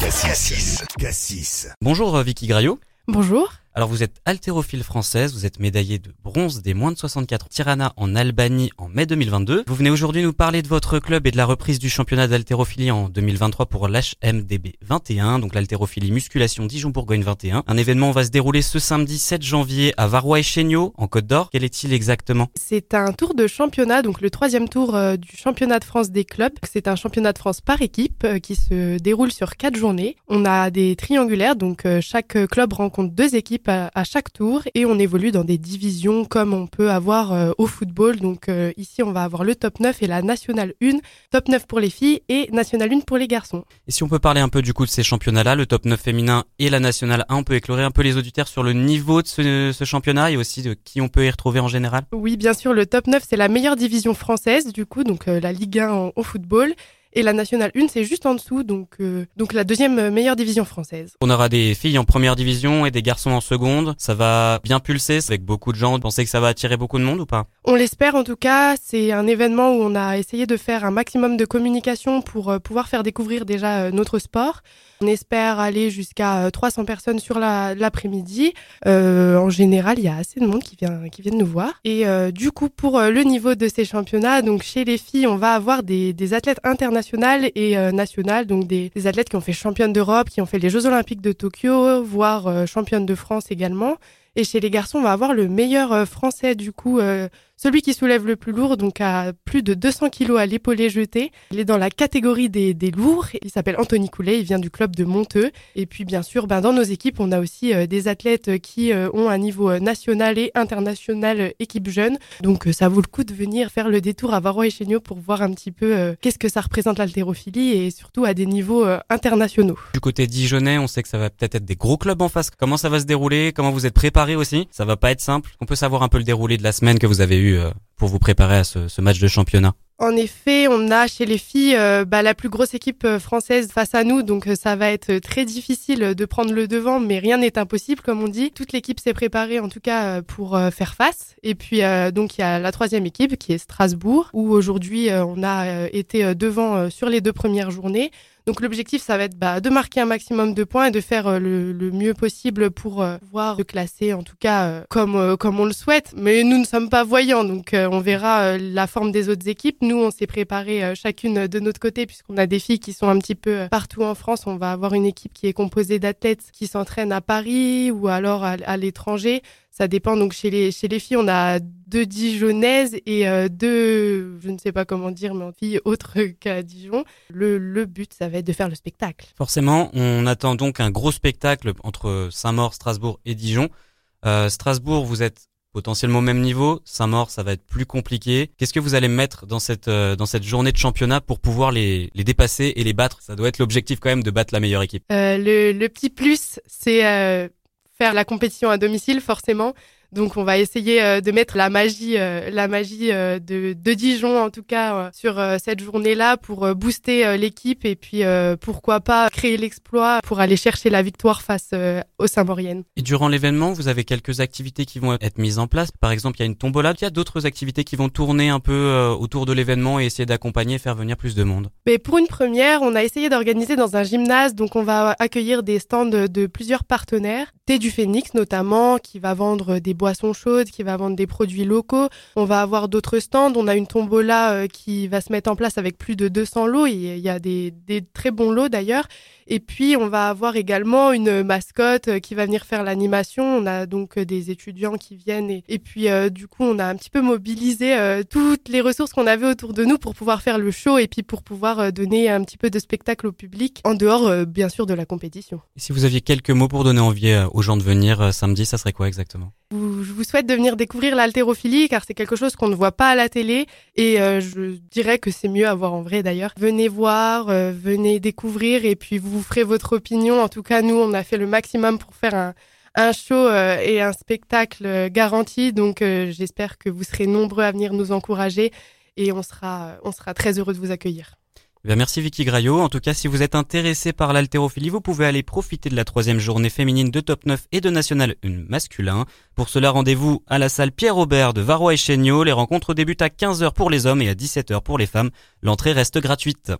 Cassis. Cassis. Bonjour euh, Vicky Graillot. Bonjour. Alors vous êtes haltérophile française, vous êtes médaillée de bronze des moins de 64 Tirana en Albanie en mai 2022. Vous venez aujourd'hui nous parler de votre club et de la reprise du championnat d'haltérophilie en 2023 pour l'HMDB 21, donc l'haltérophilie musculation Dijon-Bourgogne 21. Un événement va se dérouler ce samedi 7 janvier à Varois et Chéniaud en Côte d'Or. Quel est-il exactement? C'est un tour de championnat, donc le troisième tour euh, du championnat de France des clubs. C'est un championnat de France par équipe euh, qui se déroule sur quatre journées. On a des triangulaires, donc euh, chaque club rencontre deux équipes à, à chaque tour et on évolue dans des divisions comme on peut avoir euh, au football. Donc euh, ici, on va avoir le top 9 et la nationale 1, top 9 pour les filles et nationale 1 pour les garçons. Et si on peut parler un peu du coup de ces championnats-là, le top 9 féminin et la nationale 1, on peut éclairer un peu les auditeurs sur le niveau de ce, ce championnat et aussi de qui on peut y retrouver en général? Oui, bien sûr, le top 9, c'est la meilleure division française, du coup, donc euh, la Ligue 1 en- au football. Et la nationale 1, c'est juste en dessous, donc, euh, donc la deuxième euh, meilleure division française. On aura des filles en première division et des garçons en seconde. Ça va bien pulser avec beaucoup de gens. Vous pensez que ça va attirer beaucoup de monde ou pas? On l'espère en tout cas, c'est un événement où on a essayé de faire un maximum de communication pour euh, pouvoir faire découvrir déjà notre sport. On espère aller jusqu'à euh, 300 personnes sur la- l'après-midi. Euh, en général, il y a assez de monde qui vient qui viennent nous voir. Et euh, du coup, pour le niveau de ces championnats, donc chez les filles, on va avoir des, des athlètes et euh, nationales, donc des, des athlètes qui ont fait championne d'Europe, qui ont fait les Jeux Olympiques de Tokyo, voire euh, championne de France également. Et chez les garçons, on va avoir le meilleur euh, français du coup, euh, celui qui soulève le plus lourd, donc à plus de 200 kilos à l'épaulé jeté. Il est dans la catégorie des, des lourds. Il s'appelle Anthony Coulet. Il vient du club de Monteux. Et puis bien sûr, ben, dans nos équipes, on a aussi euh, des athlètes qui euh, ont un niveau euh, national et international équipe jeune. Donc ça vaut le coup de venir faire le détour à Varrois et Chéniaud pour voir un petit peu qu'est-ce que ça représente l'haltérophilie et surtout à des niveaux internationaux. Du côté dijonnais, on sait que ça va peut-être être des gros clubs en face. Comment ça va se dérouler? Comment vous êtes préparé aussi? Ça va pas être simple. On peut savoir un peu le déroulé de la semaine que vous avez eu euh, pour vous préparer à ce, match de championnat. En effet, on a chez les filles euh, bah, la plus grosse équipe euh, française face à nous, donc ça va être très difficile de prendre le devant, mais rien n'est impossible, comme on dit. Toute l'équipe s'est préparée, en tout cas, pour faire face. Et puis, donc, il y a la troisième équipe qui est Strasbourg, où aujourd'hui, on a été devant sur les deux premières journées. Donc l'objectif, ça va être bah, de marquer un maximum de points et de faire euh, le, mieux possible pour euh, pouvoir se classer, en tout cas euh, comme comme on le souhaite. Mais nous ne sommes pas voyants, donc on verra la forme des autres équipes. Nous, on s'est préparé chacune de notre côté puisqu'on a des filles qui sont un petit peu partout en France. On va avoir une équipe qui est composée d'athlètes qui s'entraînent à Paris ou alors à l'étranger. Ça dépend. Donc chez les chez les filles, on a deux Dijonnaises et euh, deux, je ne sais pas comment dire, mais en filles autres qu'à Dijon. Le, le but, ça va être de faire le spectacle. Forcément, on attend donc un gros spectacle entre Saint-Maur, Strasbourg et Dijon. Euh, Strasbourg, vous êtes potentiellement au même niveau. Saint-Maur, ça va être plus compliqué. Qu'est-ce que vous allez mettre dans cette euh, dans cette journée de championnat pour pouvoir les les dépasser et les battre? Ça doit être l'objectif quand même de battre la meilleure équipe. Euh, le, le petit plus, c'est faire la compétition à domicile, forcément. Donc, on va essayer euh, de mettre la magie, euh, la magie euh, de, de Dijon, en tout cas, sur cette journée-là pour booster l'équipe et puis pourquoi pas créer l'exploit pour aller chercher la victoire face aux Saint-Mauriennes. Et durant l'événement, vous avez quelques activités qui vont être mises en place. Par exemple, il y a une tombola. Il y a d'autres activités qui vont tourner un peu autour de l'événement et essayer d'accompagner et faire venir plus de monde. Mais pour une première, on a essayé d'organiser dans un gymnase, donc on va accueillir des stands de plusieurs partenaires. Thé du Phénix notamment, qui va vendre des boissons chaudes, qui va vendre des produits locaux. On va avoir d'autres stands. On a une tombola euh, qui va se mettre en place avec plus de 200 lots. Il y a- des, très bons lots d'ailleurs. Et puis, on va avoir également une mascotte euh, qui va venir faire l'animation. On a donc euh, des étudiants qui viennent. Et, puis, euh, du coup, on a un petit peu mobilisé euh, toutes les ressources qu'on avait autour de nous pour pouvoir faire le show et puis pour pouvoir euh, donner un petit peu de spectacle au public, en dehors, euh, bien sûr, de la compétition. Si vous aviez quelques mots pour donner envie euh, aux gens de venir euh, samedi, ça serait quoi exactement? Je vous souhaite de venir découvrir l'haltérophilie car c'est quelque chose qu'on ne voit pas à la télé et euh, je dirais que c'est mieux à voir en vrai d'ailleurs. Venez voir, euh, venez découvrir et puis vous ferez votre opinion. En tout cas, nous, on a fait le maximum pour faire un, show et un spectacle garanti. Donc, j'espère que vous serez nombreux à venir nous encourager et on sera, on sera très heureux de vous accueillir. Eh merci Vicky Graillot. En tout cas, si vous êtes intéressé par l'haltérophilie, vous pouvez aller profiter de la troisième journée féminine de top 9 et de national 1 masculin. Pour cela, rendez-vous à la salle Pierre-Aubert de Varrois et Chéniaud. Les rencontres débutent à 15h pour les hommes et à 17h pour les femmes. L'entrée reste gratuite.